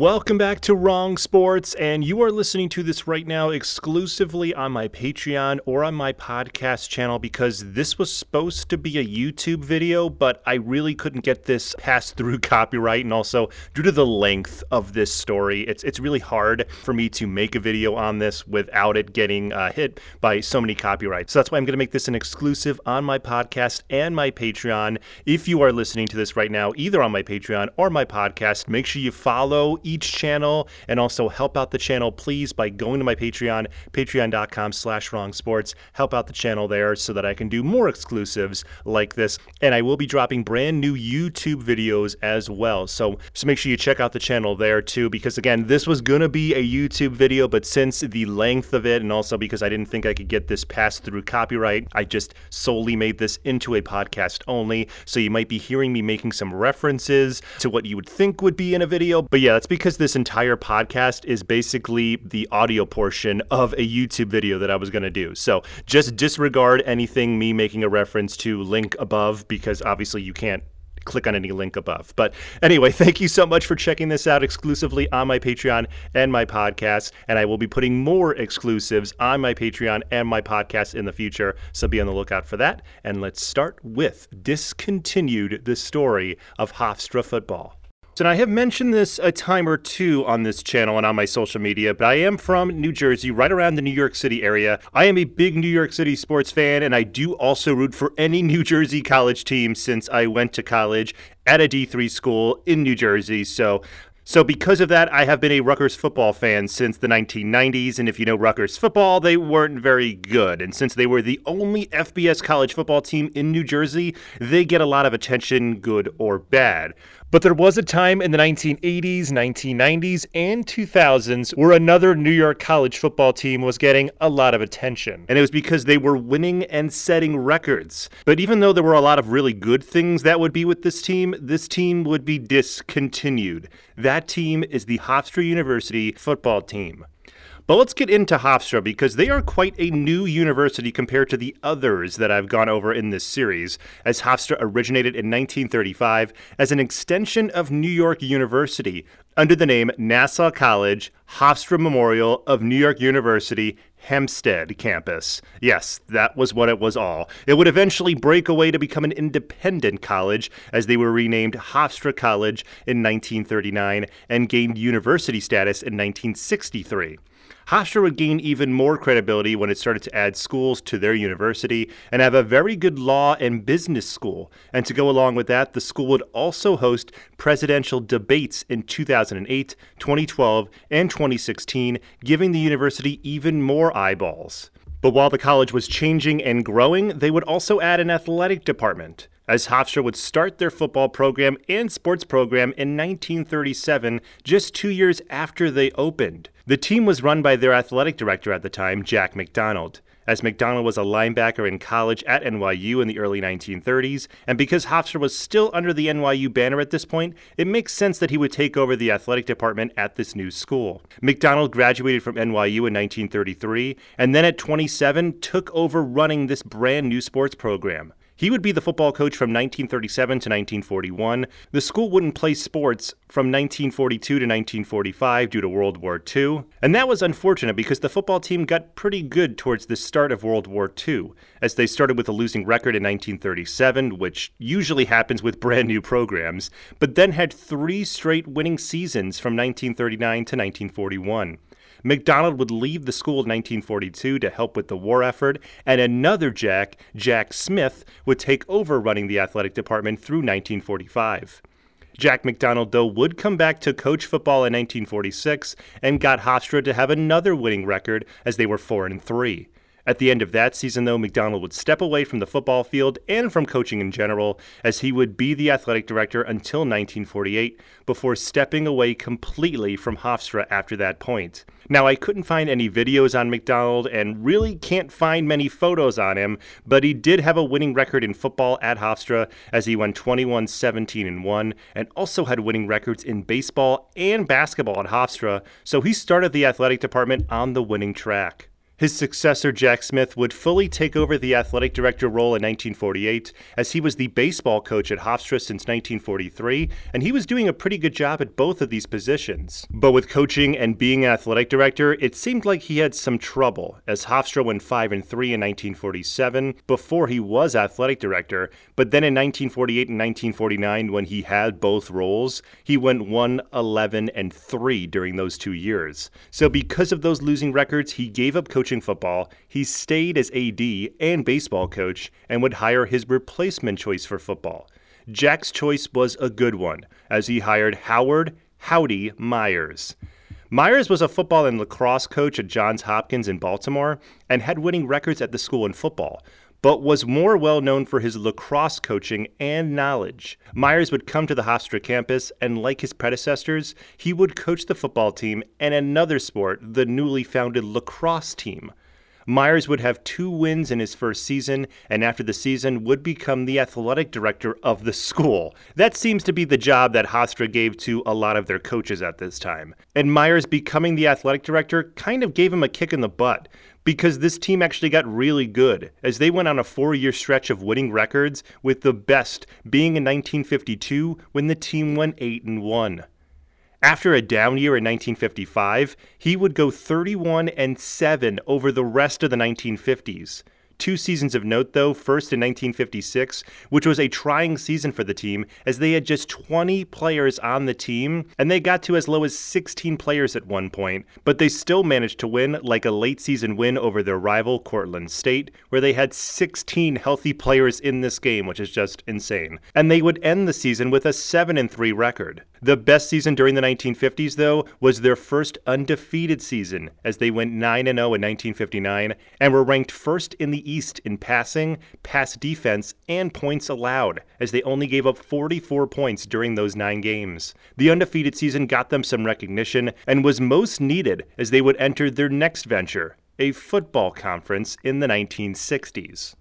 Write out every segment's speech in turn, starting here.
Welcome back to Wronged Sports, and you are listening to this right now exclusively on my Patreon or on my podcast channel because this was supposed to be a YouTube video, but I really couldn't get this passed through copyright, and also due to the length of this story, it's it's really hard for me to make a video on this without it getting uh, hit by so many copyrights. So that's why I'm going to make this an exclusive on my podcast and my Patreon. If you are listening to this right now, either on my Patreon or my podcast, make sure you follow each channel and also help out the channel, please, by going to my Patreon, patreon.com slash wronged sports. Help out the channel there so that I can do more exclusives like this. And I will be dropping brand new YouTube videos as well. So, so make sure you check out the channel there too, because again, this was going to be a YouTube video, but since the length of it, and also because I didn't think I could get this passed through copyright, I just solely made this into a podcast only. So you might be hearing me making some references to what you would think would be in a video. But yeah, that's because this entire podcast is basically the audio portion of a YouTube video that I was going to do. So just disregard anything me making a reference to link above because obviously you can't click on any link above. But anyway, thank you so much for checking this out exclusively on my Patreon and my podcast. And I will be putting more exclusives on my Patreon and my podcast in the future. So be on the lookout for that. And let's start with discontinued the story of Hofstra football. And I have mentioned this a time or two on this channel and on my social media, but I am from New Jersey, right around the New York City area. I am a big New York City sports fan, and I do also root for any New Jersey college team since I went to college at a D3 school in New Jersey. So so, because of that, I have been a Rutgers football fan since the 1990s. And if you know Rutgers football, they weren't very good. And since they were the only FBS college football team in New Jersey, they get a lot of attention, good or bad. But there was a time in the 1980s, 1990s, and 2000s where another New York college football team was getting a lot of attention. And it was because they were winning and setting records. But even though there were a lot of really good things that would be with this team, this team would be discontinued. That team is the Hofstra University football team. But let's get into Hofstra because they are quite a new university compared to the others that I've gone over in this series, as Hofstra originated in 1935 as an extension of New York University under the name Nassau College Hofstra Memorial of New York University Hempstead campus. Yes, that was what it was all. It would eventually break away to become an independent college as they were renamed Hofstra College in 1939 and gained university status in 1963. Hofstra would gain even more credibility when it started to add schools to their university and have a very good law and business school. And to go along with that, the school would also host presidential debates in 2008, 2012, and 2016, giving the university even more eyeballs. But while the college was changing and growing, they would also add an athletic department as Hofstra would start their football program and sports program in 1937, just two years after they opened. The team was run by their athletic director at the time, Jack McDonald. As McDonald was a linebacker in college at NYU in the early 1930s, and because Hofstra was still under the NYU banner at this point, it makes sense that he would take over the athletic department at this new school. McDonald graduated from NYU in 1933, and then at 27 took over running this brand new sports program. He would be the football coach from 1937 to 1941. The school wouldn't play sports from 1942 to 1945 due to World War II. And that was unfortunate because the football team got pretty good towards the start of World War II, as they started with a losing record in 1937, which usually happens with brand new programs, but then had three straight winning seasons from 1939 to 1941. McDonald would leave the school in 1942 to help with the war effort, and another Jack, Jack Smith, would take over running the athletic department through 1945. Jack McDonald, though, would come back to coach football in 1946 and got Hofstra to have another winning record as they were 4 and 3. At the end of that season, though, McDonald would step away from the football field and from coaching in general, as he would be the athletic director until 1948, before stepping away completely from Hofstra after that point. Now, I couldn't find any videos on McDonald and really can't find many photos on him, but he did have a winning record in football at Hofstra as he won 21 17 and 1, and also had winning records in baseball and basketball at Hofstra, so he started the athletic department on the winning track. His successor, Jack Smith, would fully take over the athletic director role in 1948, as he was the baseball coach at Hofstra since 1943, and he was doing a pretty good job at both of these positions. But with coaching and being athletic director, it seemed like he had some trouble, as Hofstra went 5 and 3 in 1947 before he was athletic director, but then in 1948 and 1949, when he had both roles, he went 1 11 and 3 during those two years. So, because of those losing records, he gave up coaching coaching football, he stayed as AD and baseball coach and would hire his replacement choice for football. Jack's choice was a good one, as he hired Howard Howdy Myers. Myers was a football and lacrosse coach at Johns Hopkins in Baltimore and had winning records at the school in football, but was more well known for his lacrosse coaching and knowledge. Myers would come to the Hofstra campus, and like his predecessors, he would coach the football team and another sport, the newly founded lacrosse team. Myers would have two wins in his first season, and after the season would become the athletic director of the school. That seems to be the job that Hofstra gave to a lot of their coaches at this time. And Myers becoming the athletic director kind of gave him a kick in the butt because this team actually got really good as they went on a four year stretch of winning records, with the best being in 1952 when the team went 8 and 1. After a down year in 1955, he would go 31 and 7 over the rest of the 1950s. Two seasons of note, though, first in 1956, which was a trying season for the team, as they had just 20 players on the team, and they got to as low as 16 players at one point, but they still managed to win, like a late season win over their rival, Cortland State, where they had 16 healthy players in this game, which is just insane. And they would end the season with a 7 3 record. The best season during the 1950s, though, was their first undefeated season, as they went 9 0 in 1959 and were ranked first in the East in passing, pass defense, and points allowed, as they only gave up 44 points during those nine games. The undefeated season got them some recognition and was most needed as they would enter their next venture, a football conference in the 1960s.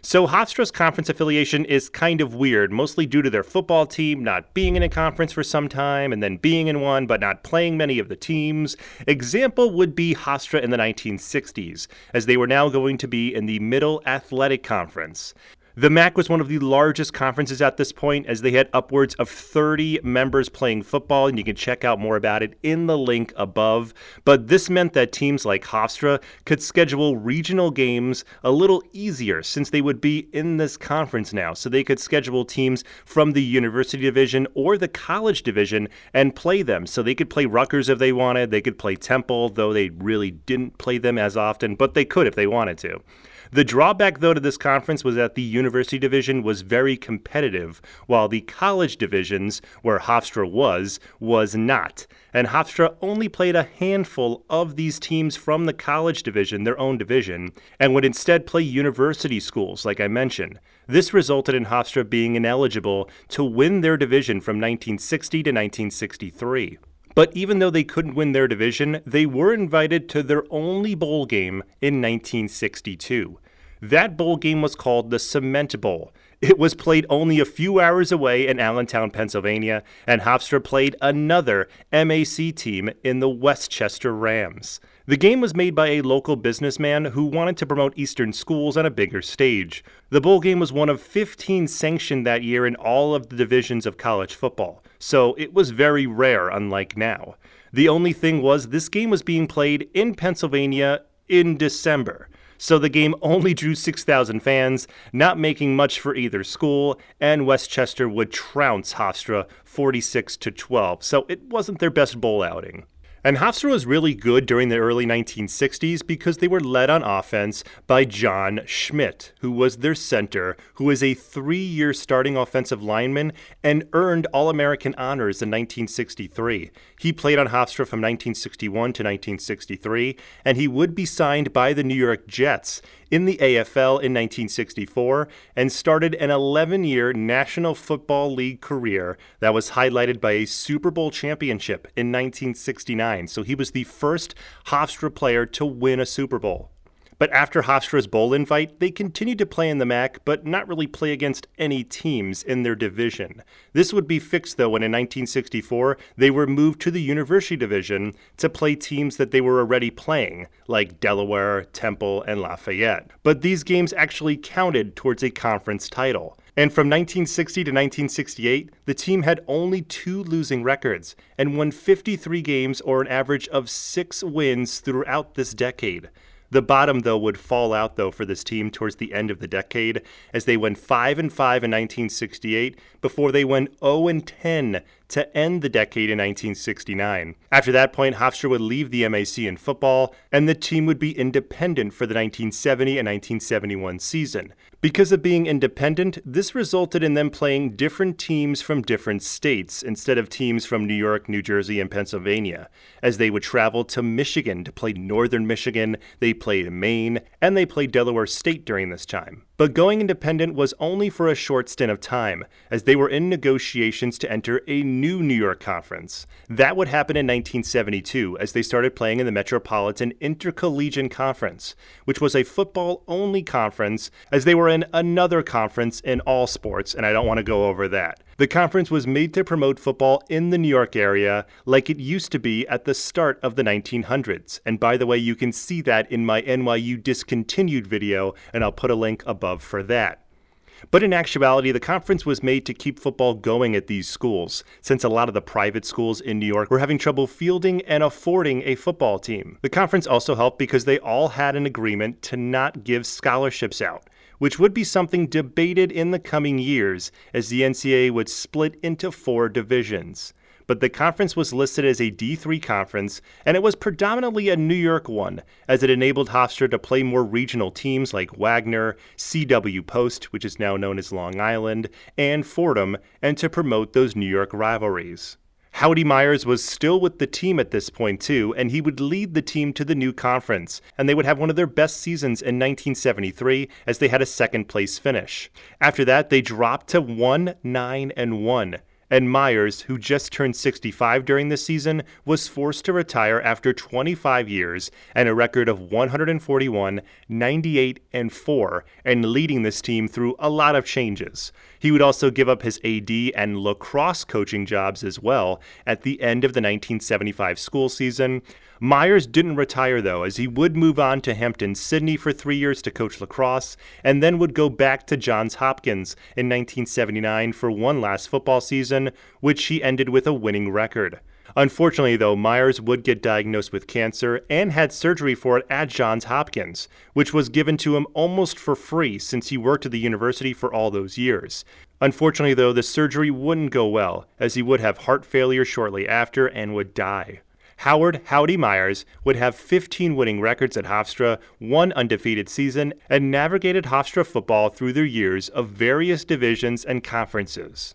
So Hofstra's conference affiliation is kind of weird, mostly due to their football team not being in a conference for some time and then being in one but not playing many of the teams. Example would be Hofstra in the 1960s, as they were now going to be in the Middle Atlantic Conference. The MAC was one of the largest conferences at this point, as they had upwards of 30 members playing football, and you can check out more about it in the link above. But this meant that teams like Hofstra could schedule regional games a little easier since they would be in this conference now. So they could schedule teams from the university division or the college division and play them. So they could play Rutgers if they wanted, they could play Temple, though they really didn't play them as often, but they could if they wanted to. The drawback, though, to this conference was that the university division was very competitive, while the college divisions, where Hofstra was, was not. And Hofstra only played a handful of these teams from the college division, their own division, and would instead play university schools, like I mentioned. This resulted in Hofstra being ineligible to win their division from 1960 to 1963. But even though they couldn't win their division, they were invited to their only bowl game in 1962. That bowl game was called the Cement Bowl. It was played only a few hours away in Allentown, Pennsylvania, and Hofstra played another MAC team in the West Chester Rams. The game was made by a local businessman who wanted to promote Eastern schools on a bigger stage. The bowl game was one of 15 sanctioned that year in all of the divisions of college football, so it was very rare, unlike now. The only thing was, this game was being played in Pennsylvania in December. So the game only drew 6,000 fans, not making much for either school, and West Chester would trounce Hofstra 46 to 12. So it wasn't their best bowl outing. And Hofstra was really good during the early 1960s because they were led on offense by John Schmidt, who was their center, who was a three year starting offensive lineman and earned All American honors in 1963. He played on Hofstra from 1961 to 1963, and he would be signed by the New York Jets in the AFL in 1964 and started an 11 year National Football League career that was highlighted by a Super Bowl championship in 1969. So he was the first Hofstra player to win a Super Bowl. But after Hofstra's bowl invite, they continued to play in the MAC, but not really play against any teams in their division. This would be fixed, though, when in 1964 they were moved to the University Division to play teams that they were already playing, like Delaware, Temple, and Lafayette. But these games actually counted towards a conference title. And from 1960 to 1968, the team had only two losing records and won 53 games or an average of six wins throughout this decade. The bottom, though, would fall out though for this team towards the end of the decade, as they went five and five in 1968 before they went 0 and 10 to end the decade in 1969. After that point, Hofstra would leave the MAC in football, and the team would be independent for the 1970 and 1971 season. Because of being independent, this resulted in them playing different teams from different states instead of teams from New York, New Jersey, and Pennsylvania. As they would travel to Michigan to play Northern Michigan, they played Maine, and they played Delaware State during this time. But going independent was only for a short stint of time, as they were in negotiations to enter a new New York Conference. That would happen in 1972 as they started playing in the Metropolitan Intercollegiate Conference, which was a football only conference, as they were in another conference in all sports, and I don't want to go over that. The conference was made to promote football in the New York area like it used to be at the start of the 1900s. And by the way, you can see that in my NYU discontinued video, and I'll put a link above for that. But in actuality, the conference was made to keep football going at these schools, since a lot of the private schools in New York were having trouble fielding and affording a football team. The conference also helped because they all had an agreement to not give scholarships out which would be something debated in the coming years as the NCAA would split into four divisions. But the conference was listed as a D3 conference, and it was predominantly a New York one, as it enabled Hofstra to play more regional teams like Wagner, CW Post, which is now known as Long Island, and Fordham, and to promote those New York rivalries. Howdy Myers was still with the team at this point, too, and he would lead the team to the new conference, and they would have one of their best seasons in 1973 as they had a second place finish. After that, they dropped to 1 9 and 1 and Myers, who just turned 65 during this season, was forced to retire after 25 years and a record of 141, 98, and 4, and leading this team through a lot of changes. He would also give up his AD and lacrosse coaching jobs as well at the end of the 1975 school season. Myers didn't retire though, as he would move on to Hampden-Sydney for three years to coach lacrosse, and then would go back to Johns Hopkins in 1979 for one last football season, which he ended with a winning record. Unfortunately, though, Myers would get diagnosed with cancer and had surgery for it at Johns Hopkins, which was given to him almost for free since he worked at the university for all those years. Unfortunately, though, the surgery wouldn't go well, as he would have heart failure shortly after and would die. Howard Howdy Myers would have 15 winning records at Hofstra, one undefeated season, and navigated Hofstra football through their years of various divisions and conferences.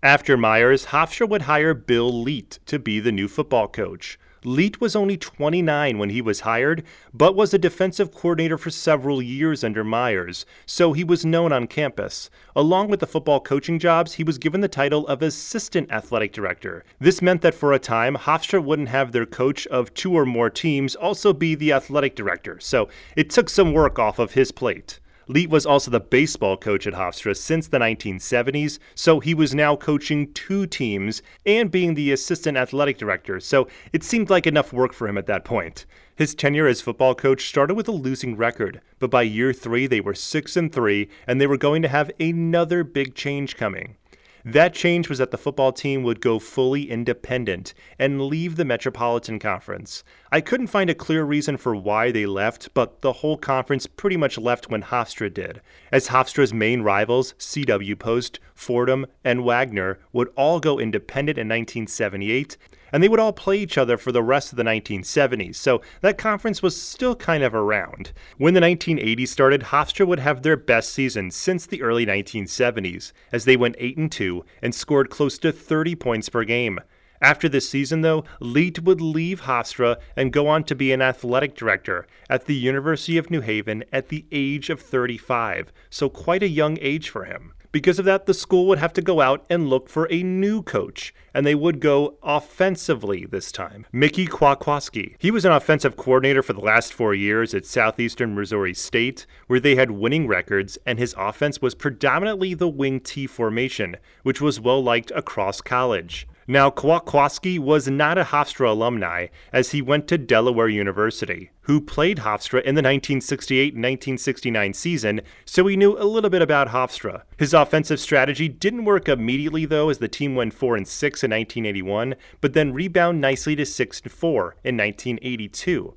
After Myers, Hofstra would hire Bill Leet to be the new football coach. Leet was only 29 when he was hired, but was a defensive coordinator for several years under Myers, so he was known on campus. Along with the football coaching jobs, he was given the title of assistant athletic director. This meant that for a time, Hofstra wouldn't have their coach of two or more teams also be the athletic director, so it took some work off of his plate. Leet was also the baseball coach at Hofstra since the 1970s, so he was now coaching two teams and being the assistant athletic director, so it seemed like enough work for him at that point. His tenure as football coach started with a losing record, but by year 3 they were 6 and 3 and they were going to have another big change coming. That change was that the football team would go fully independent and leave the Metropolitan Conference. I couldn't find a clear reason for why they left, but the whole conference pretty much left when Hofstra did, as Hofstra's main rivals, CW Post, Fordham, and Wagner, would all go independent in 1978 and they would all play each other for the rest of the 1970s, so that conference was still kind of around. When the 1980s started, Hofstra would have their best season since the early 1970s, as they went 8 and 2 and scored close to 30 points per game. After this season, though, Leet would leave Hofstra and go on to be an athletic director at the University of New Haven at the age of 35, so quite a young age for him. Because of that, the school would have to go out and look for a new coach, and they would go offensively this time. Mickey Kwiatkowski. He was an offensive coordinator for the last four years at Southeastern Missouri State, where they had winning records, and his offense was predominantly the wing T formation, which was well liked across college. Now, Kwiatkowski was not a Hofstra alumni, as he went to Delaware University, who played Hofstra in the 1968 1969 season, so he knew a little bit about Hofstra. His offensive strategy didn't work immediately, though, as the team went 4 and 6 in 1981, but then rebound nicely to 6 and 4 in 1982.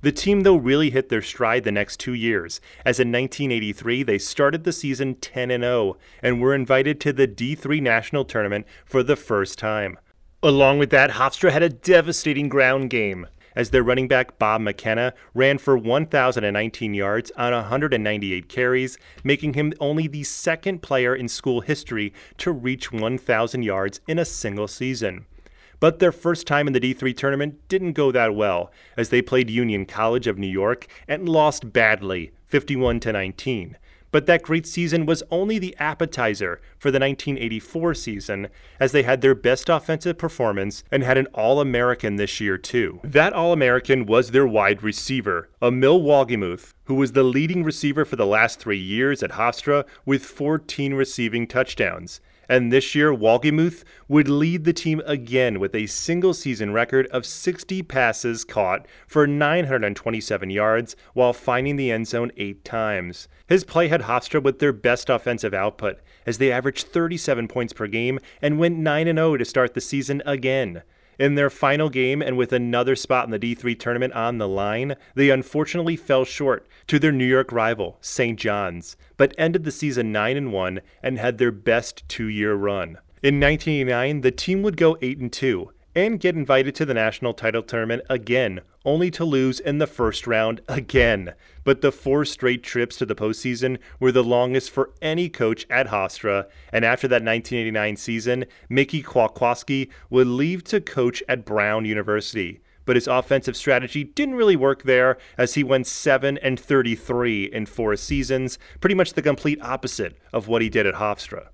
The team, though, really hit their stride the next two years, as in 1983 they started the season 10 0 and were invited to the D3 National Tournament for the first time. Along with that, Hofstra had a devastating ground game, as their running back Bob McKenna ran for 1,019 yards on 198 carries, making him only the second player in school history to reach 1,000 yards in a single season. But their first time in the D3 tournament didn't go that well, as they played Union College of New York and lost badly, 51 to 19. But that great season was only the appetizer for the 1984 season, as they had their best offensive performance and had an All American this year, too. That All American was their wide receiver, Emil Wohlgemuth, who was the leading receiver for the last three years at Hofstra with 14 receiving touchdowns. And this year, Wohlgemuth would lead the team again with a single season record of 60 passes caught for 927 yards while finding the end zone eight times. His play had Hofstra with their best offensive output, as they averaged 37 points per game and went 9 0 to start the season again. In their final game and with another spot in the D3 tournament on the line, they unfortunately fell short to their New York rival, St. John's, but ended the season 9 and 1 and had their best 2-year run. In 1989, the team would go 8 and 2 and get invited to the national title tournament again, only to lose in the first round again. But the four straight trips to the postseason were the longest for any coach at Hofstra, and after that 1989 season, Mickey Kwiatkowski would leave to coach at Brown University. But his offensive strategy didn't really work there, as he went 7 and 33 in four seasons, pretty much the complete opposite of what he did at Hofstra.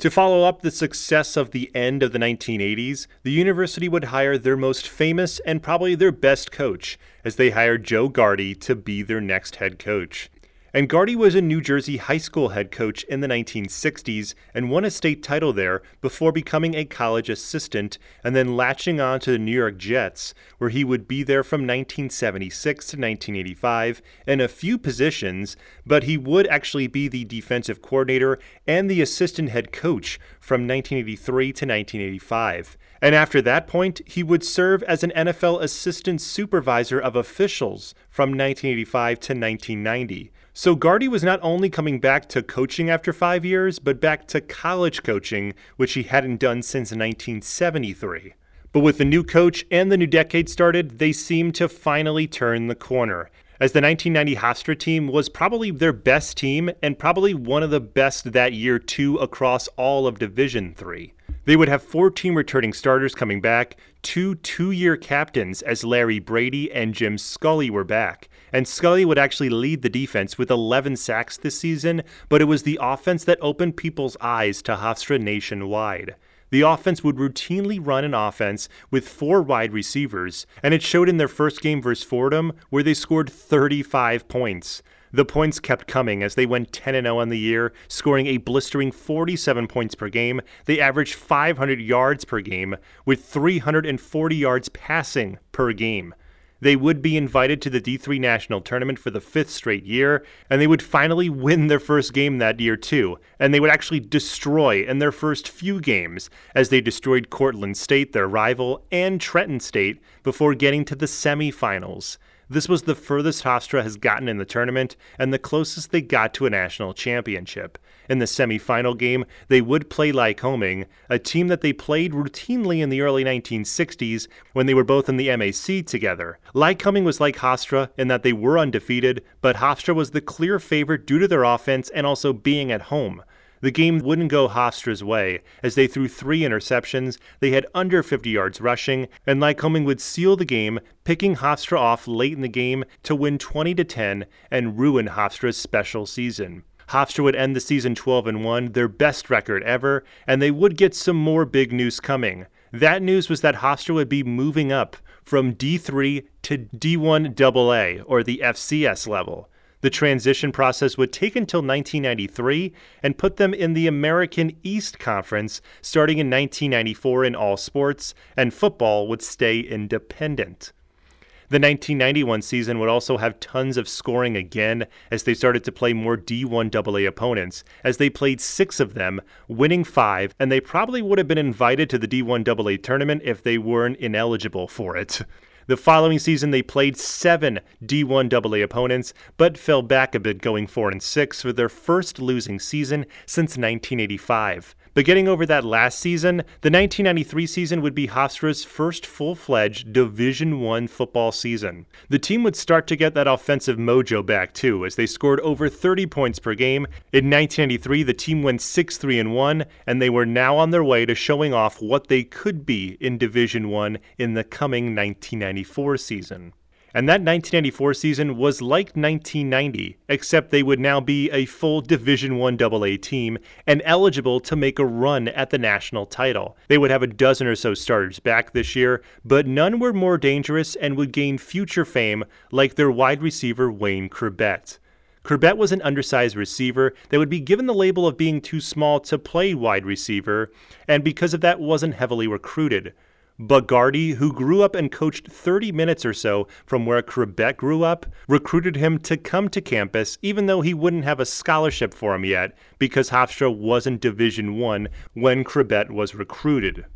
To follow up the success of the end of the 1980s, the university would hire their most famous and probably their best coach, as they hired Joe Gardi to be their next head coach. And Gardi was a New Jersey high school head coach in the 1960s and won a state title there before becoming a college assistant and then latching on to the New York Jets, where he would be there from 1976 to 1985 in a few positions, but he would actually be the defensive coordinator and the assistant head coach from 1983 to 1985. And after that point, he would serve as an NFL assistant supervisor of officials from 1985 to 1990. So Gardi was not only coming back to coaching after five years, but back to college coaching, which he hadn't done since 1973. But with the new coach and the new decade started, they seemed to finally turn the corner. As the 1990 Hofstra team was probably their best team and probably one of the best that year too across all of Division 3. They would have four team returning starters coming back, two two year captains as Larry Brady and Jim Scully were back. And Scully would actually lead the defense with 11 sacks this season, but it was the offense that opened people's eyes to Hofstra nationwide. The offense would routinely run an offense with four wide receivers, and it showed in their first game versus Fordham, where they scored 35 points. The points kept coming as they went 10 0 on the year, scoring a blistering 47 points per game. They averaged 500 yards per game, with 340 yards passing per game. They would be invited to the D3 National Tournament for the fifth straight year, and they would finally win their first game that year, too. And they would actually destroy in their first few games, as they destroyed Cortland State, their rival, and Trenton State before getting to the semifinals. This was the furthest Hofstra has gotten in the tournament and the closest they got to a national championship. In the semifinal game, they would play Lycoming, a team that they played routinely in the early 1960s when they were both in the MAC together. Lycoming was like Hofstra in that they were undefeated, but Hofstra was the clear favorite due to their offense and also being at home. The game wouldn't go Hofstra's way, as they threw three interceptions, they had under 50 yards rushing, and Lycoming would seal the game, picking Hofstra off late in the game to win 20 10 and ruin Hofstra's special season. Hofstra would end the season 12 and 1, their best record ever, and they would get some more big news coming. That news was that Hofstra would be moving up from D3 to D1 AA, or the FCS level. The transition process would take until 1993 and put them in the American East Conference starting in 1994 in all sports, and football would stay independent. The 1991 season would also have tons of scoring again as they started to play more D1 AA opponents, as they played six of them, winning five, and they probably would have been invited to the D1 AA tournament if they weren't ineligible for it. The following season, they played seven D1 AA opponents, but fell back a bit, going 4 and 6 for their first losing season since 1985. But getting over that last season, the 1993 season would be Hofstra's first full-fledged Division 1 football season. The team would start to get that offensive mojo back too, as they scored over 30 points per game. In 1993, the team went 6-3 and 1, and they were now on their way to showing off what they could be in Division 1 in the coming 1994 season. And that 1994 season was like 1990, except they would now be a full Division 1 AA team and eligible to make a run at the national title. They would have a dozen or so starters back this year, but none were more dangerous and would gain future fame like their wide receiver Wayne Chrebet. Chrebet was an undersized receiver that would be given the label of being too small to play wide receiver, and because of that wasn't heavily recruited. Bugardi, who grew up and coached 30 minutes or so from where Chrebet grew up, recruited him to come to campus even though he wouldn't have a scholarship for him yet because Hofstra wasn't Division 1 when Chrebet was recruited.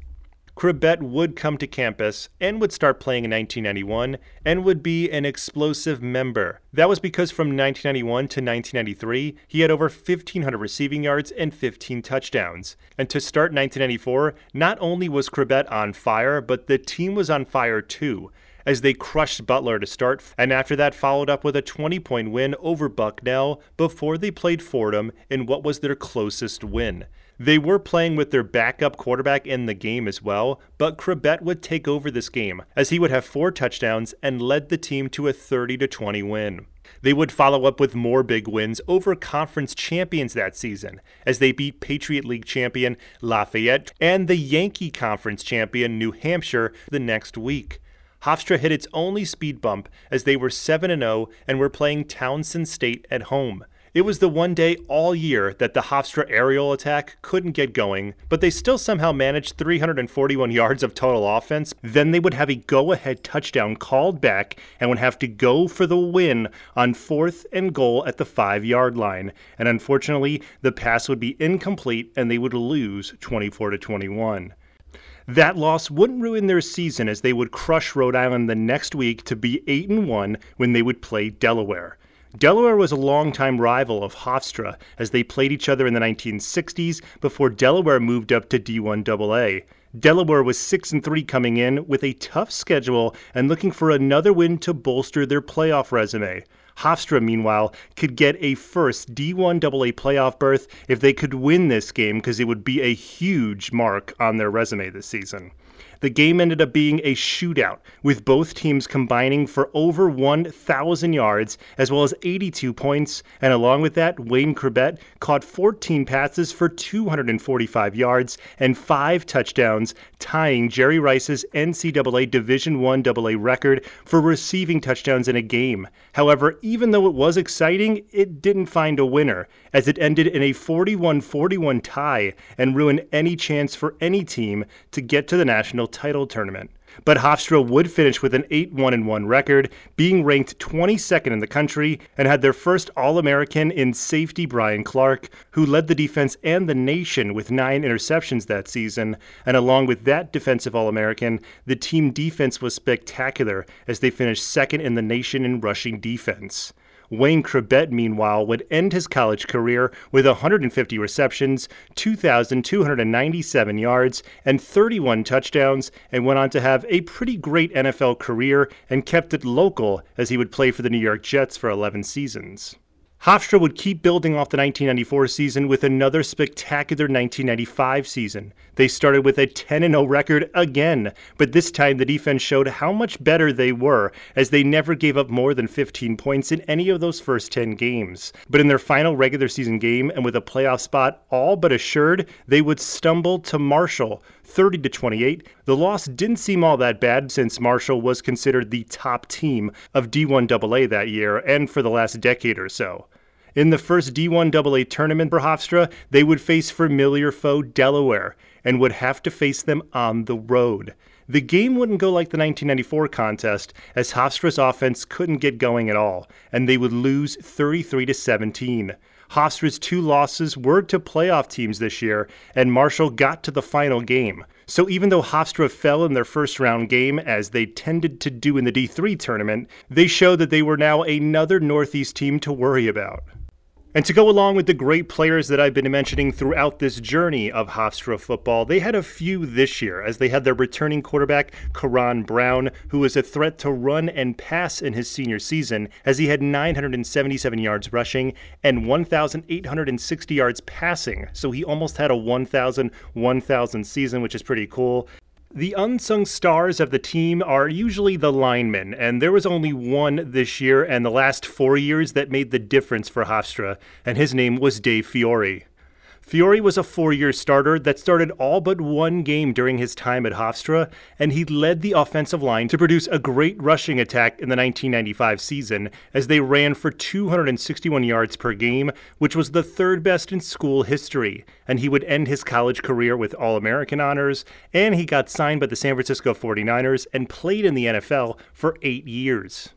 Chrebet would come to campus and would start playing in 1991 and would be an explosive member. That was because from 1991 to 1993, he had over 1,500 receiving yards and 15 touchdowns. And to start 1994, not only was Chrebet on fire, but the team was on fire too as they crushed Butler to start, and after that followed up with a 20 point win over Bucknell before they played Fordham in what was their closest win. They were playing with their backup quarterback in the game as well, but Chrebet would take over this game as he would have four touchdowns and led the team to a 30 20 win. They would follow up with more big wins over conference champions that season as they beat Patriot League champion Lafayette and the Yankee Conference champion New Hampshire the next week. Hofstra hit its only speed bump as they were 7 0 and were playing Towson State at home. It was the one day all year that the Hofstra aerial attack couldn't get going, but they still somehow managed 341 yards of total offense. Then they would have a go ahead touchdown called back and would have to go for the win on fourth and goal at the five yard line. And unfortunately, the pass would be incomplete and they would lose 24 to 21. That loss wouldn't ruin their season as they would crush Rhode Island the next week to be 8 and 1 when they would play Delaware. Delaware was a longtime rival of Hofstra as they played each other in the 1960s before Delaware moved up to D1 AA. Delaware was 6 and 3 coming in with a tough schedule and looking for another win to bolster their playoff resume. Hofstra, meanwhile, could get a first D1 AA playoff berth if they could win this game because it would be a huge mark on their resume this season. The game ended up being a shootout, with both teams combining for over 1,000 yards as well as 82 points. And along with that, Wayne Chrebet caught 14 passes for 245 yards and five touchdowns, tying Jerry Rice's NCAA Division I AA record for receiving touchdowns in a game. However, even though it was exciting, it didn't find a winner, as it ended in a 41 41 tie and ruined any chance for any team to get to the national title tournament. But Hofstra would finish with an 8 1 1 record, being ranked 22nd in the country, and had their first All American in safety Brian Clark, who led the defense and the nation with nine interceptions that season. And along with that defensive All American, the team defense was spectacular as they finished second in the nation in rushing defense. Wayne Chrebet, meanwhile, would end his college career with 150 receptions, 2,297 yards, and 31 touchdowns, and went on to have a pretty great NFL career and kept it local as he would play for the New York Jets for 11 seasons. Hofstra would keep building off the 1994 season with another spectacular 1995 season. They started with a 10 0 record again, but this time the defense showed how much better they were, as they never gave up more than 15 points in any of those first 10 games. But in their final regular season game, and with a playoff spot all but assured, they would stumble to Marshall. 30 to 28. The loss didn't seem all that bad since Marshall was considered the top team of D1AA that year and for the last decade or so. In the first D1AA tournament for Hofstra, they would face familiar foe Delaware and would have to face them on the road. The game wouldn't go like the 1994 contest, as Hofstra's offense couldn't get going at all, and they would lose 33 to 17. Hofstra's two losses were to playoff teams this year, and Marshall got to the final game. So even though Hofstra fell in their first round game, as they tended to do in the D3 tournament, they showed that they were now another Northeast team to worry about. And to go along with the great players that I've been mentioning throughout this journey of Hofstra football, they had a few this year as they had their returning quarterback, Karan Brown, who was a threat to run and pass in his senior season as he had 977 yards rushing and 1,860 yards passing. So he almost had a 1,000 1,000 season, which is pretty cool. The unsung stars of the team are usually the linemen, and there was only one this year and the last four years that made the difference for Hofstra, and his name was Dave Fiore. Fiore was a four year starter that started all but one game during his time at Hofstra, and he led the offensive line to produce a great rushing attack in the 1995 season as they ran for 261 yards per game, which was the third best in school history. And he would end his college career with All American honors, and he got signed by the San Francisco 49ers and played in the NFL for eight years.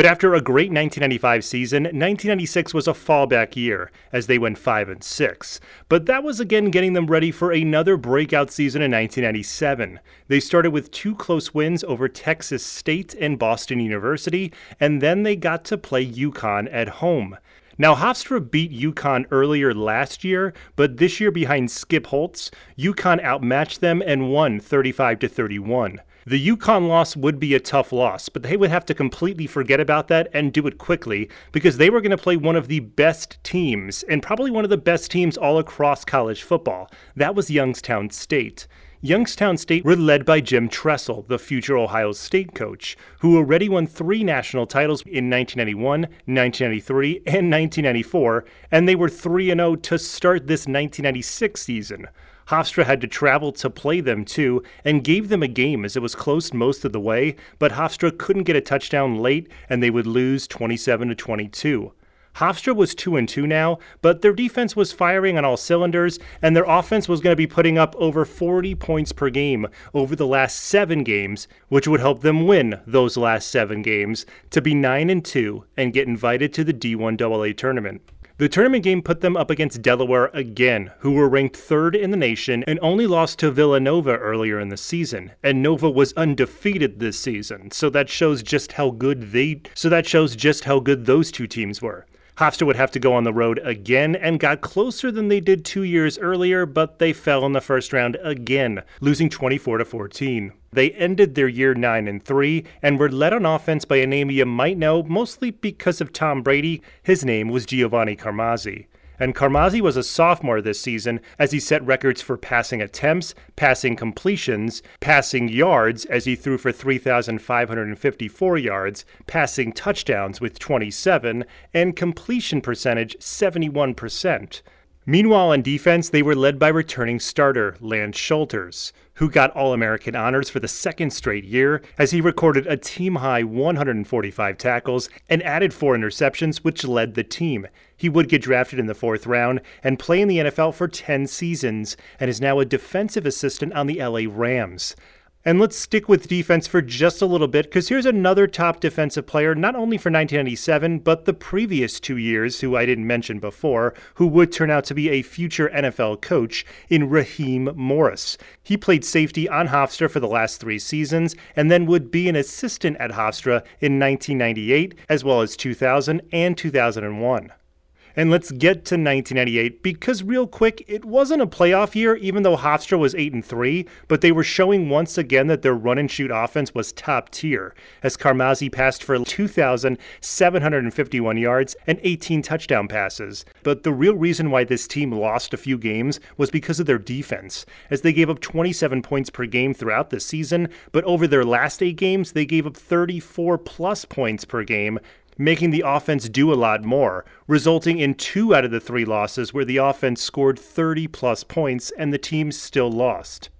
But after a great 1995 season, 1996 was a fallback year as they went 5 and 6. But that was again getting them ready for another breakout season in 1997. They started with two close wins over Texas State and Boston University, and then they got to play UConn at home. Now, Hofstra beat UConn earlier last year, but this year behind Skip Holtz, UConn outmatched them and won 35 to 31. The UConn loss would be a tough loss, but they would have to completely forget about that and do it quickly because they were going to play one of the best teams and probably one of the best teams all across college football. That was Youngstown State. Youngstown State were led by Jim Tressel, the future Ohio State coach, who already won three national titles in 1991, 1993, and 1994, and they were 3 0 to start this 1996 season. Hofstra had to travel to play them too and gave them a game as it was close most of the way, but Hofstra couldn't get a touchdown late and they would lose 27 to 22. Hofstra was 2 and 2 now, but their defense was firing on all cylinders and their offense was going to be putting up over 40 points per game over the last 7 games, which would help them win those last 7 games to be 9 and 2 and get invited to the D1AA tournament. The tournament game put them up against Delaware again, who were ranked third in the nation and only lost to Villanova earlier in the season. And Nova was undefeated this season, so that shows just how good they so that shows just how good those two teams were. Hofstra would have to go on the road again and got closer than they did two years earlier, but they fell in the first round again, losing 24 to 14. They ended their year 9 and 3 and were led on offense by a name you might know mostly because of Tom Brady. His name was Giovanni Carmazzi. And Carmazzi was a sophomore this season as he set records for passing attempts, passing completions, passing yards as he threw for 3,554 yards, passing touchdowns with 27, and completion percentage 71%. Meanwhile, on defense, they were led by returning starter Lance Schulters, who got All American honors for the second straight year as he recorded a team high 145 tackles and added four interceptions, which led the team. He would get drafted in the fourth round and play in the NFL for 10 seasons and is now a defensive assistant on the LA Rams. And let's stick with defense for just a little bit because here's another top defensive player, not only for 1997, but the previous two years, who I didn't mention before, who would turn out to be a future NFL coach in Raheem Morris. He played safety on Hofstra for the last three seasons and then would be an assistant at Hofstra in 1998, as well as 2000 and 2001. And let's get to 1998 because real quick, it wasn't a playoff year even though Hofstra was 8 and 3, but they were showing once again that their run and shoot offense was top tier as Carmazzi passed for 2751 yards and 18 touchdown passes. But the real reason why this team lost a few games was because of their defense as they gave up 27 points per game throughout the season, but over their last 8 games they gave up 34 plus points per game making the offense do a lot more, resulting in two out of the three losses where the offense scored 30 plus points and the team still lost.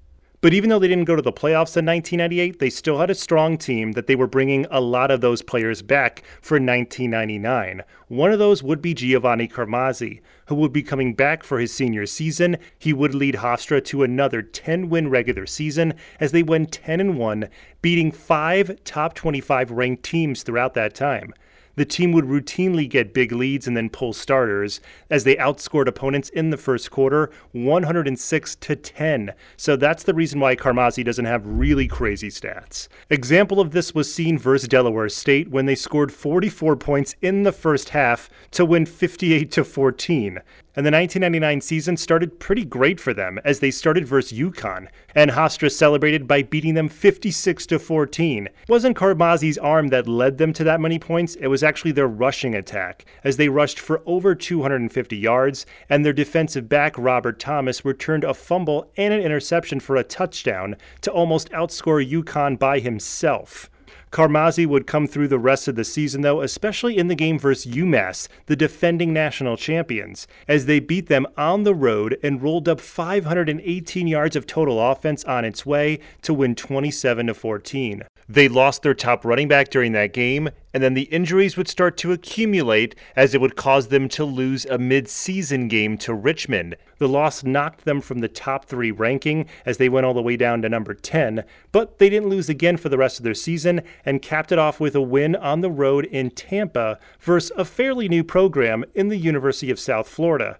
But even though they didn't go to the playoffs in 1998, they still had a strong team that they were bringing a lot of those players back for 1999. One of those would be Giovanni Carmazzi, who would be coming back for his senior season. He would lead Hofstra to another 10 win regular season as they went 10 1, beating five top 25 ranked teams throughout that time the team would routinely get big leads and then pull starters as they outscored opponents in the first quarter 106 to 10. So that's the reason why Carmazzi doesn't have really crazy stats. Example of this was seen versus Delaware State when they scored 44 points in the first half to win 58 to 14. And the 1999 season started pretty great for them as they started versus UConn, and Hofstra celebrated by beating them 56 to 14. It wasn't Carmazzi's arm that led them to that many points, it was actually their rushing attack, as they rushed for over 250 yards, and their defensive back Robert Thomas returned a fumble and an interception for a touchdown to almost outscore UConn by himself. Carmazzi would come through the rest of the season, though, especially in the game versus UMass, the defending national champions, as they beat them on the road and rolled up 518 yards of total offense on its way to win 27 to 14. They lost their top running back during that game, and then the injuries would start to accumulate as it would cause them to lose a mid-season game to Richmond. The loss knocked them from the top 3 ranking as they went all the way down to number 10, but they didn't lose again for the rest of their season and capped it off with a win on the road in Tampa versus a fairly new program in the University of South Florida.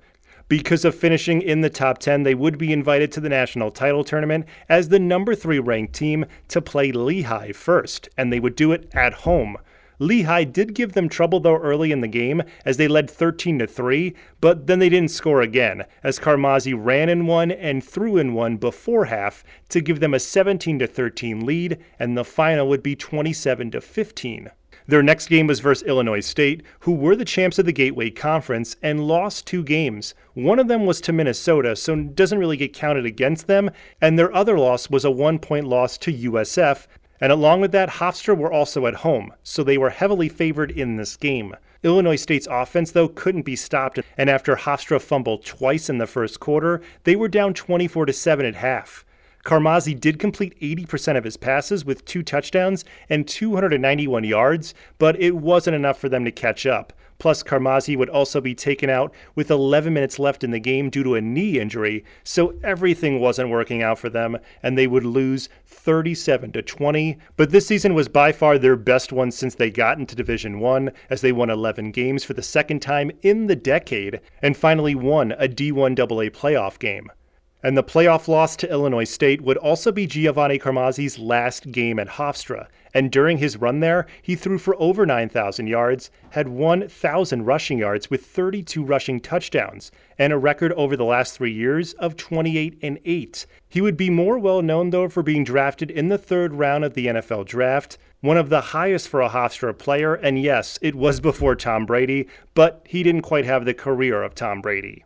Because of finishing in the top 10, they would be invited to the national title tournament as the number 3 ranked team to play Lehigh first, and they would do it at home. Lehigh did give them trouble though early in the game as they led 13 to 3, but then they didn't score again as Carmazzi ran in one and threw in one before half to give them a 17 to 13 lead and the final would be 27 to 15. Their next game was versus Illinois State, who were the champs of the Gateway Conference and lost two games. One of them was to Minnesota, so doesn't really get counted against them, and their other loss was a one point loss to USF. And along with that, Hofstra were also at home, so they were heavily favored in this game. Illinois State's offense, though, couldn't be stopped, and after Hofstra fumbled twice in the first quarter, they were down 24 to 7 at half. Carmazzi did complete 80% of his passes with two touchdowns and 291 yards, but it wasn't enough for them to catch up. Plus, Carmazzi would also be taken out with 11 minutes left in the game due to a knee injury, so everything wasn't working out for them, and they would lose 37 to 20. But this season was by far their best one since they got into Division 1, as they won 11 games for the second time in the decade, and finally won a D1 AA playoff game. And the playoff loss to Illinois State would also be Giovanni Carmazzi's last game at Hofstra. And during his run there, he threw for over 9,000 yards, had 1,000 rushing yards with 32 rushing touchdowns, and a record over the last three years of 28 and 8. He would be more well known, though, for being drafted in the third round of the NFL draft, one of the highest for a Hofstra player, and yes, it was before Tom Brady, but he didn't quite have the career of Tom Brady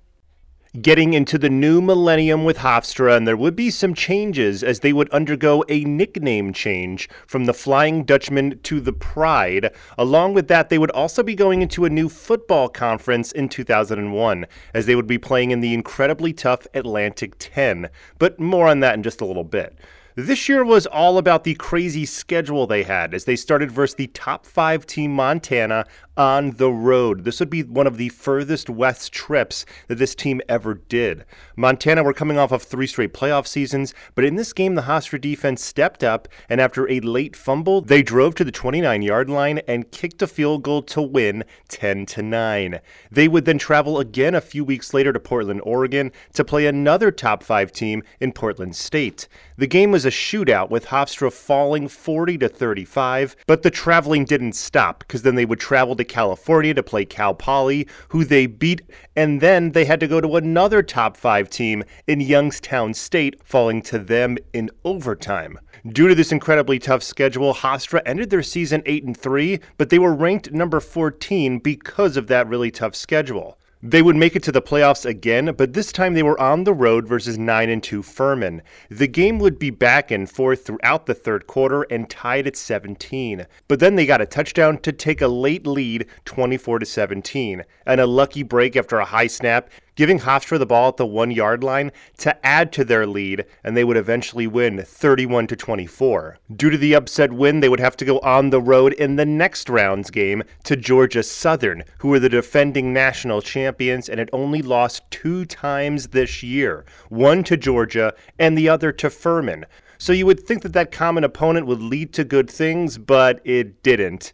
getting into the new millennium with Hofstra, and there would be some changes as they would undergo a nickname change from the Flying Dutchman to the Pride. Along with that, they would also be going into a new football conference in 2001, as they would be playing in the incredibly tough Atlantic 10. But more on that in just a little bit. This year was all about the crazy schedule they had as they started versus the top five team Montana on the road. This would be one of the furthest west trips that this team ever did. Montana were coming off of three straight playoff seasons, but in this game, the Hofstra defense stepped up, and after a late fumble, they drove to the 29 yard line and kicked a field goal to win 10 to 9. They would then travel again a few weeks later to Portland, Oregon to play another top five team in Portland State. The game was a shootout with Hofstra falling 40 to 35, but the traveling didn't stop because then they would travel to California to play Cal Poly, who they beat, and then they had to go to another top 5 team in Youngstown State, falling to them in overtime. Due to this incredibly tough schedule, Hofstra ended their season 8 and 3, but they were ranked number 14 because of that really tough schedule. They would make it to the playoffs again, but this time they were on the road versus 9 and 2 Furman. The game would be back and forth throughout the third quarter and tied at 17. But then they got a touchdown to take a late lead 24 to 17, and a lucky break after a high snap giving Hofstra the ball at the one yard line to add to their lead, and they would eventually win 31 to 24. Due to the upset win, they would have to go on the road in the next round's game to Georgia Southern, who were the defending national champions and had only lost two times this year one to Georgia and the other to Furman. So you would think that that common opponent would lead to good things, but it didn't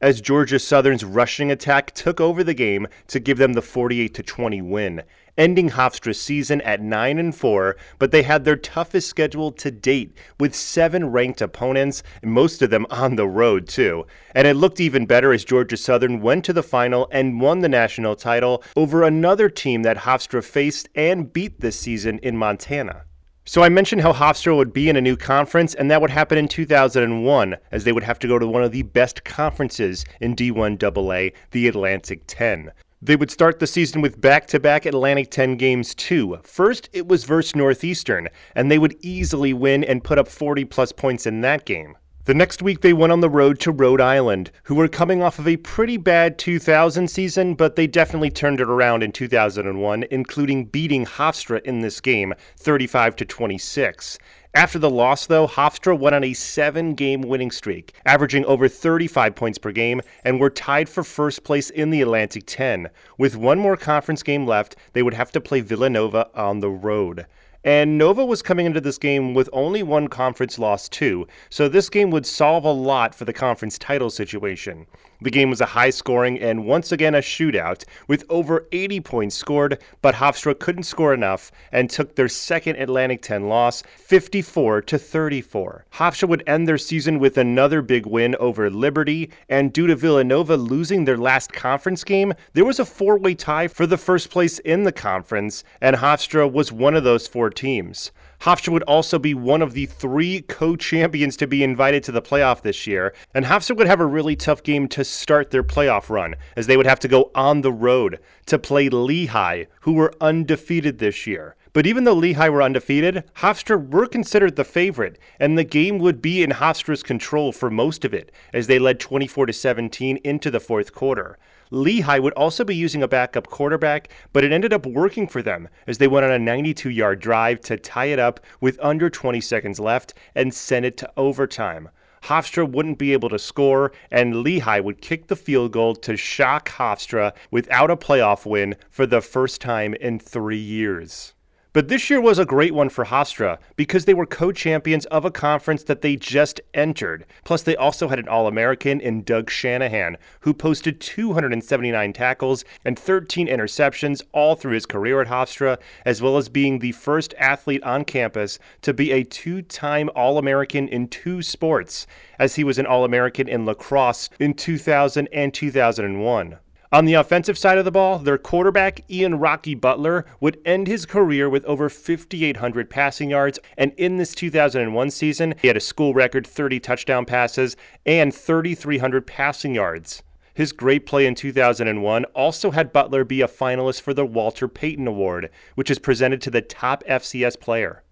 as Georgia Southern's rushing attack took over the game to give them the 48 20 win, ending Hofstra's season at 9 and 4, but they had their toughest schedule to date with 7 ranked opponents, most of them on the road too. And it looked even better as Georgia Southern went to the final and won the national title over another team that Hofstra faced and beat this season in Montana. So I mentioned how Hofstra would be in a new conference, and that would happen in 2001, as they would have to go to one of the best conferences in D1 AA, the Atlantic 10. They would start the season with back to back Atlantic 10 games, too. First, it was versus Northeastern, and they would easily win and put up 40 plus points in that game. The next week, they went on the road to Rhode Island, who were coming off of a pretty bad 2000 season, but they definitely turned it around in 2001, including beating Hofstra in this game 35 to 26. After the loss, though, Hofstra went on a seven game winning streak, averaging over 35 points per game, and were tied for first place in the Atlantic 10. With one more conference game left, they would have to play Villanova on the road. And Nova was coming into this game with only one conference loss, too, so this game would solve a lot for the conference title situation. The game was a high scoring and once again a shootout, with over 80 points scored, but Hofstra couldn't score enough and took their second Atlantic 10 loss, 54 to 34. Hofstra would end their season with another big win over Liberty, and due to Villanova losing their last conference game, there was a four way tie for the first place in the conference, and Hofstra was one of those four teams. Hofstra would also be one of the three co champions to be invited to the playoff this year, and Hofstra would have a really tough game to start their playoff run, as they would have to go on the road to play Lehigh, who were undefeated this year. But even though Lehigh were undefeated, Hofstra were considered the favorite, and the game would be in Hofstra's control for most of it, as they led 24 to 17 into the fourth quarter. Lehigh would also be using a backup quarterback, but it ended up working for them as they went on a 92 yard drive to tie it up with under 20 seconds left and send it to overtime. Hofstra wouldn't be able to score, and Lehigh would kick the field goal to shock Hofstra without a playoff win for the first time in three years. But this year was a great one for Hofstra because they were co champions of a conference that they just entered. Plus, they also had an All American in Doug Shanahan, who posted 279 tackles and 13 interceptions all through his career at Hofstra, as well as being the first athlete on campus to be a two time All American in two sports, as he was an All American in lacrosse in 2000 and 2001. On the offensive side of the ball, their quarterback, Ian Rocky Butler, would end his career with over 5,800 passing yards, and in this 2001 season, he had a school record 30 touchdown passes and 3,300 passing yards. His great play in 2001 also had Butler be a finalist for the Walter Payton Award, which is presented to the top FCS player.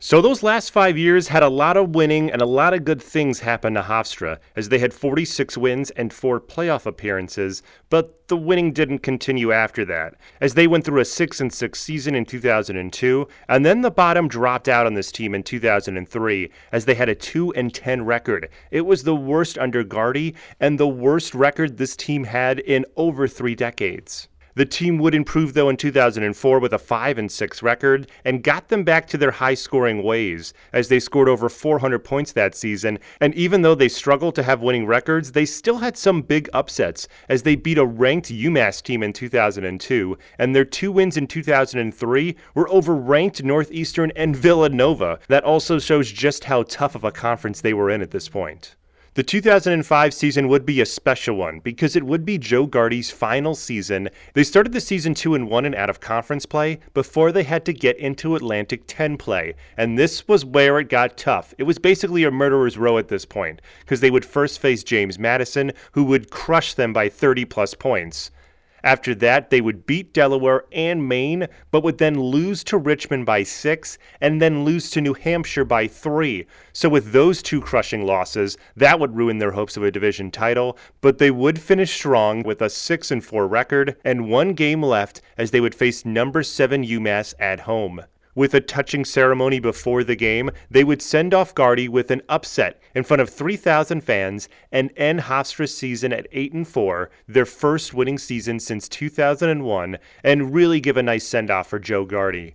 So those last five years had a lot of winning and a lot of good things happen to Hofstra, as they had 46 wins and four playoff appearances, but the winning didn't continue after that, as they went through a 6 and 6 season in 2002, and then the bottom dropped out on this team in 2003, as they had a 2 and 10 record. It was the worst under Gardi and the worst record this team had in over three decades. The team would improve though in 2004 with a 5 and 6 record and got them back to their high scoring ways as they scored over 400 points that season and even though they struggled to have winning records, they still had some big upsets as they beat a ranked UMass team in 2002 and their two wins in 2003 were over ranked Northeastern and Villanova. That also shows just how tough of a conference they were in at this point. The 2005 season would be a special one because it would be Joe Gardi's final season. They started the season 2 and 1 in out of conference play before they had to get into Atlantic 10 play, and this was where it got tough. It was basically a murderer's row at this point because they would first face James Madison, who would crush them by 30 plus points. After that, they would beat Delaware and Maine, but would then lose to Richmond by six and then lose to New Hampshire by three. So, with those two crushing losses, that would ruin their hopes of a division title, but they would finish strong with a 6 and 4 record and one game left as they would face number 7 UMass at home. With a touching ceremony before the game, they would send off Gardi with an upset in front of 3,000 fans and end Hofstra's season at 8 and 4, their first winning season since 2001, and really give a nice send off for Joe Gardi.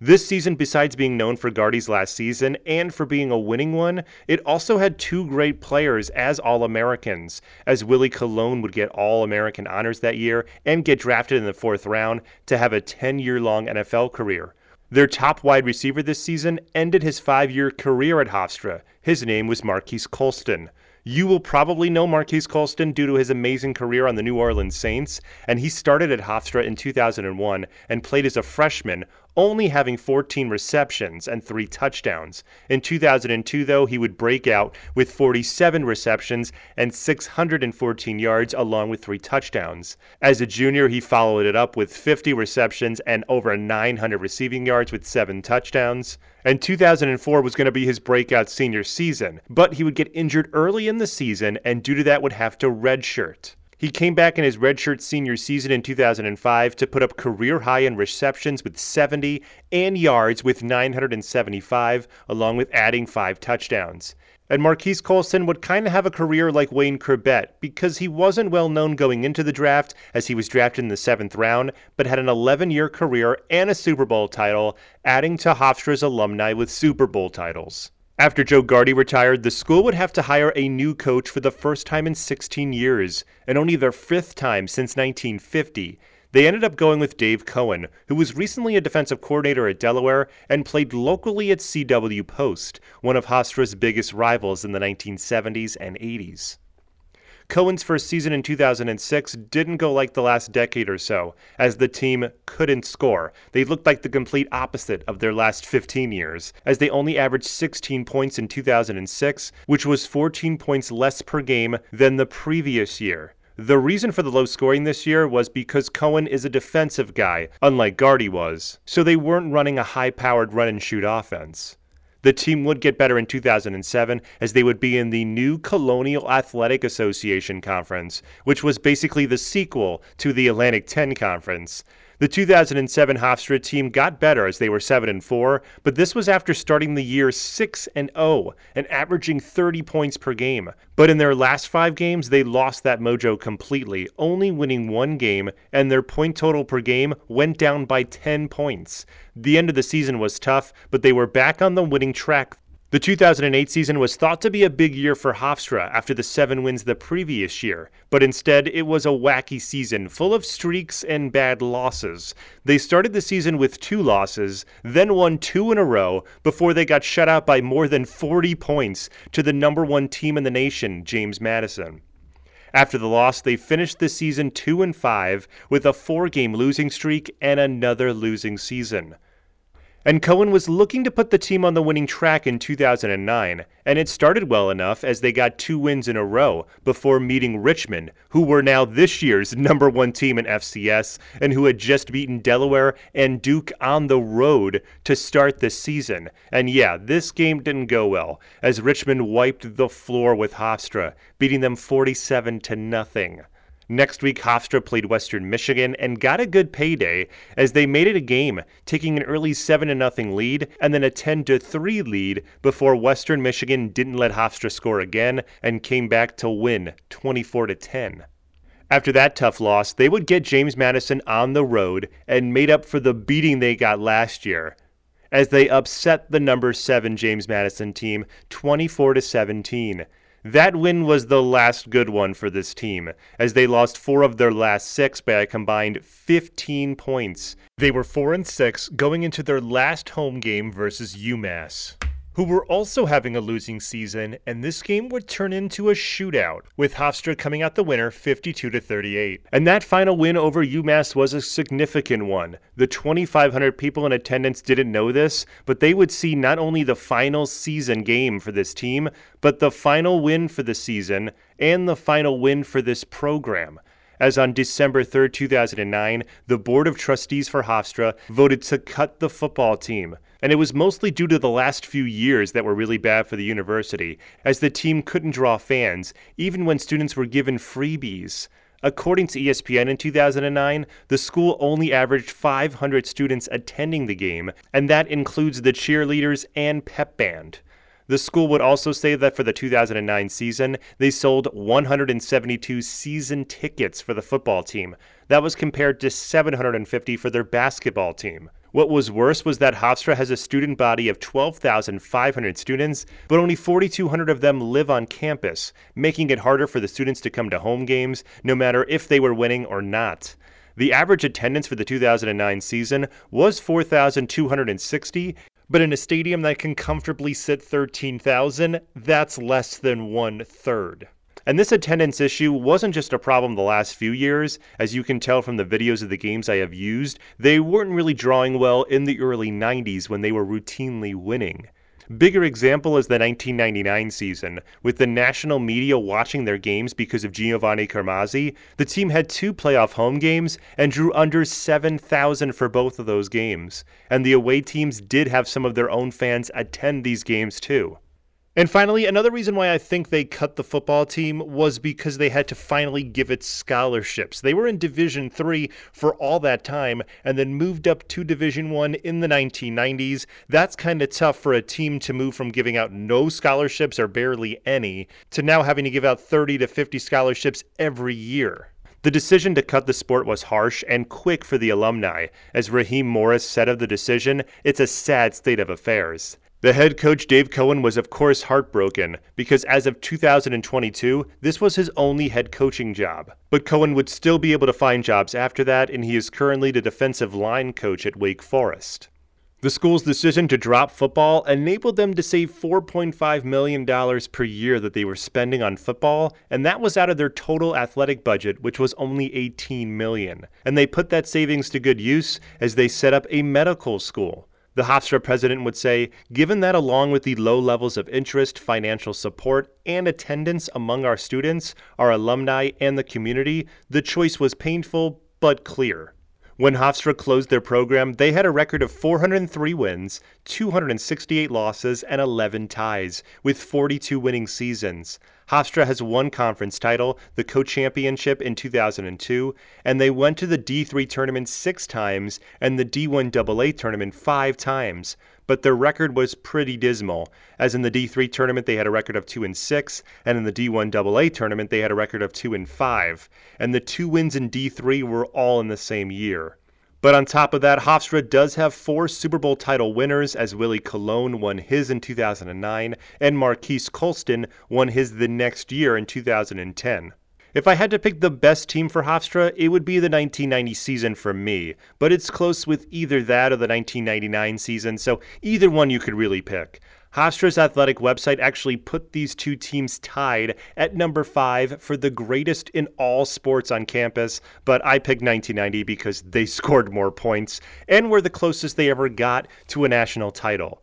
This season, besides being known for Gardi's last season and for being a winning one, it also had two great players as All Americans, as Willie Colon would get All American honors that year and get drafted in the fourth round to have a 10 year long NFL career. Their top wide receiver this season ended his five year career at Hofstra. His name was Marques Colston. You will probably know Marques Colston due to his amazing career on the New Orleans Saints, and he started at Hofstra in 2001 and played as a freshman only having 14 receptions and three touchdowns. In 2002, though, he would break out with 47 receptions and 614 yards, along with three touchdowns. As a junior, he followed it up with 50 receptions and over 900 receiving yards with seven touchdowns. And 2004 was going to be his breakout senior season, but he would get injured early in the season and due to that would have to redshirt. He came back in his redshirt senior season in 2005 to put up career high in receptions with 70 and yards with 975, along with adding five touchdowns. And Marques Colston would kind of have a career like Wayne Chrebet because he wasn't well known going into the draft as he was drafted in the seventh round, but had an 11 year career and a Super Bowl title, adding to Hofstra's alumni with Super Bowl titles. After Joe Gardi retired, the school would have to hire a new coach for the first time in 16 years, and only their fifth time since 1950. They ended up going with Dave Cohen, who was recently a defensive coordinator at Delaware and played locally at CW Post, one of Hofstra's biggest rivals in the 1970s and 80s. Cohen's first season in 2006 didn't go like the last decade or so, as the team couldn't score. They looked like the complete opposite of their last 15 years, as they only averaged 16 points in 2006, which was 14 points less per game than the previous year. The reason for the low scoring this year was because Cohen is a defensive guy, unlike Gardi was, so they weren't running a high powered run and shoot offense. The team would get better in 2007 as they would be in the new Colonial Athletic Association Conference, which was basically the sequel to the Atlantic 10 Conference. The 2007 Hofstra team got better as they were 7 and 4, but this was after starting the year 6 and 0 and averaging 30 points per game. But in their last 5 games, they lost that mojo completely, only winning one game, and their point total per game went down by 10 points. The end of the season was tough, but they were back on the winning track the 2008 season was thought to be a big year for Hofstra after the seven wins the previous year, but instead it was a wacky season full of streaks and bad losses. They started the season with two losses, then won two in a row before they got shut out by more than 40 points to the number one team in the nation, James Madison. After the loss, they finished the season 2 and 5 with a four-game losing streak and another losing season. And Cohen was looking to put the team on the winning track in 2009, and it started well enough as they got two wins in a row before meeting Richmond, who were now this year's number one team in FCS and who had just beaten Delaware and Duke on the road to start the season. And yeah, this game didn't go well as Richmond wiped the floor with Hofstra, beating them 47 to nothing. Next week, Hofstra played Western Michigan and got a good payday as they made it a game, taking an early 7 0 lead and then a 10 3 lead before Western Michigan didn't let Hofstra score again and came back to win 24 10. After that tough loss, they would get James Madison on the road and made up for the beating they got last year as they upset the number 7 James Madison team 24 to 17. That win was the last good one for this team, as they lost four of their last six by a combined 15 points. They were 4 and 6 going into their last home game versus UMass who were also having a losing season, and this game would turn into a shootout, with Hofstra coming out the winner 52 to 38. And that final win over UMass was a significant one. The 2,500 people in attendance didn't know this, but they would see not only the final season game for this team, but the final win for the season and the final win for this program as on December 3, 2009, the Board of Trustees for Hofstra voted to cut the football team. And it was mostly due to the last few years that were really bad for the university, as the team couldn't draw fans, even when students were given freebies. According to ESPN in 2009, the school only averaged 500 students attending the game, and that includes the cheerleaders and pep band. The school would also say that for the 2009 season, they sold 172 season tickets for the football team. That was compared to 750 for their basketball team. What was worse was that Hofstra has a student body of 12,500 students, but only 4,200 of them live on campus, making it harder for the students to come to home games, no matter if they were winning or not. The average attendance for the 2009 season was 4,260, but in a stadium that can comfortably sit 13,000, that's less than one third. And this attendance issue wasn't just a problem the last few years. As you can tell from the videos of the games I have used, they weren't really drawing well in the early 90s when they were routinely winning. Bigger example is the 1999 season. With the national media watching their games because of Giovanni Carmazzi, the team had two playoff home games and drew under 7,000 for both of those games. And the away teams did have some of their own fans attend these games too. And finally, another reason why I think they cut the football team was because they had to finally give it scholarships. They were in Division 3 for all that time and then moved up to Division 1 in the 1990s. That's kind of tough for a team to move from giving out no scholarships or barely any to now having to give out 30 to 50 scholarships every year. The decision to cut the sport was harsh and quick for the alumni. As Raheem Morris said of the decision, it's a sad state of affairs. The head coach Dave Cohen was, of course, heartbroken because as of 2022, this was his only head coaching job. But Cohen would still be able to find jobs after that, and he is currently the defensive line coach at Wake Forest. The school's decision to drop football enabled them to save $4.5 million per year that they were spending on football, and that was out of their total athletic budget, which was only 18 million. And they put that savings to good use as they set up a medical school. The Hofstra president would say, given that along with the low levels of interest, financial support, and attendance among our students, our alumni, and the community, the choice was painful but clear. When Hofstra closed their program, they had a record of 403 wins, 268 losses, and 11 ties, with 42 winning seasons. Hofstra has one conference title, the co-championship in 2002, and they went to the D3 tournament six times and the D1 AA tournament five times. But their record was pretty dismal, as in the D3 tournament they had a record of 2 and 6, and in the D1 AA tournament they had a record of 2 and 5, and the two wins in D3 were all in the same year. But on top of that, Hofstra does have four Super Bowl title winners, as Willie Colon won his in 2009, and Marques Colston won his the next year in 2010. If I had to pick the best team for Hofstra, it would be the 1990 season for me, but it's close with either that or the 1999 season, so either one you could really pick. Hofstra's athletic website actually put these two teams tied at number five for the greatest in all sports on campus, but I picked 1990 because they scored more points and were the closest they ever got to a national title.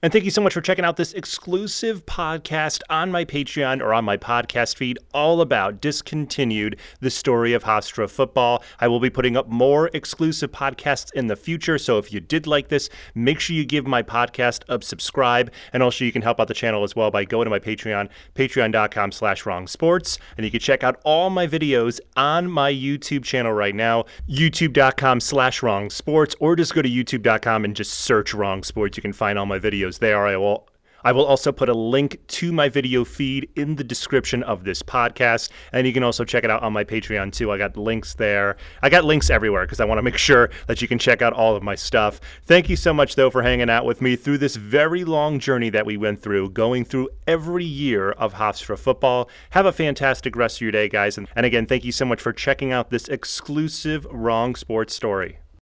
And thank you so much for checking out this exclusive podcast on my Patreon or on my podcast feed, all about discontinued the story of Hofstra football. I will be putting up more exclusive podcasts in the future. So if you did like this, make sure you give my podcast a subscribe. And also you can help out the channel as well by going to my Patreon, patreon.com slash wronged sports. And you can check out all my videos on my YouTube channel right now, youtube.com slash wronged sports, or just go to youtube.com and just search wronged sports. You can find all my videos videos there. I will I will also put a link to my video feed in the description of this podcast. And you can also check it out on my Patreon too. I got links there. I got links everywhere because I want to make sure that you can check out all of my stuff. Thank you so much, though, for hanging out with me through this very long journey that we went through, going through every year of Hofstra football. Have a fantastic rest of your day, guys. And, and again, thank you so much for checking out this exclusive Wronged Sports story.